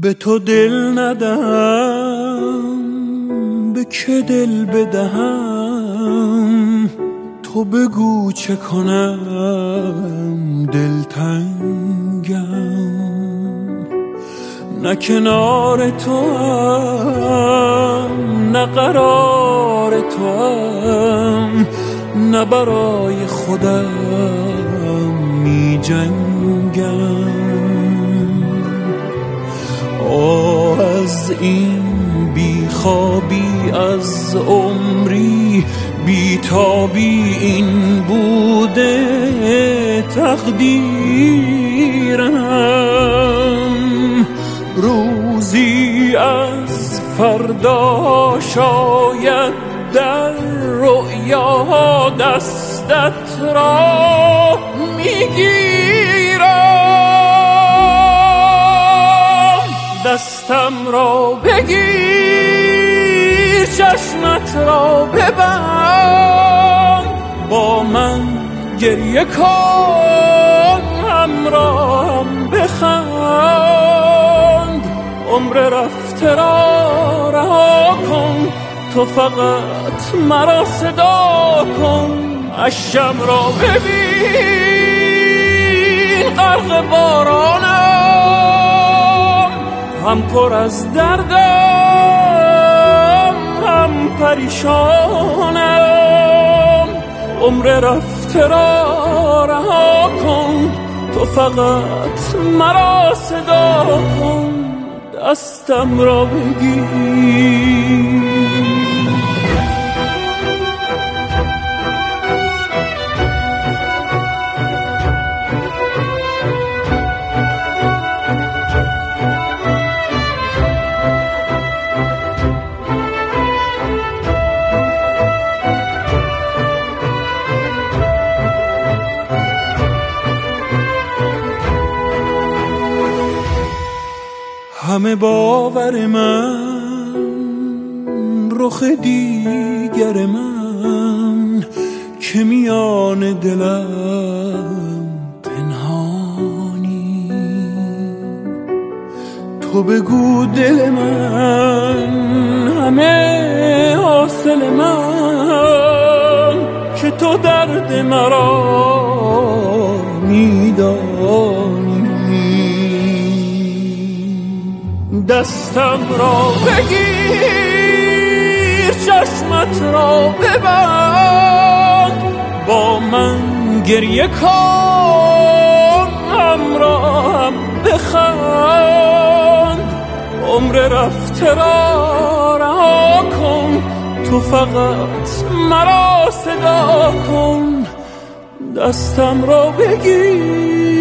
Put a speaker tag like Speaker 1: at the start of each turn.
Speaker 1: به تو دل ندم به که دل بدهم؟ تو بگو چه کنم دلتنگم. نه کنار تو هم نه قرار تو هم نه برای خودم می جنگم آه از این بیخوابی از عمری بیتابی این بوده تقدیرم. روزی از فردا شاید در رؤیا دستت را می‌گیرم. بگیر چشمت را ببند. با من گریه کن همراهم بخند. عمر رفته را رها کن تو فقط مرا صدا کن. اشم را ببین غرق بارانم هم پر از دردم هم پریشانم. عمر رفته را رها کن تو فقط مرا صدا کن دستم را بگیر. همه باور من رخ دیگر من که میان دلم پنهانی. تو بگو دل من همه حاصل من که تو درد مرا دستم را بگیر چشمت را ببند. با من گریه کن همراهم بخند. عمر رفته را رها کن تو فقط مرا صدا کن. دستم را بگیر.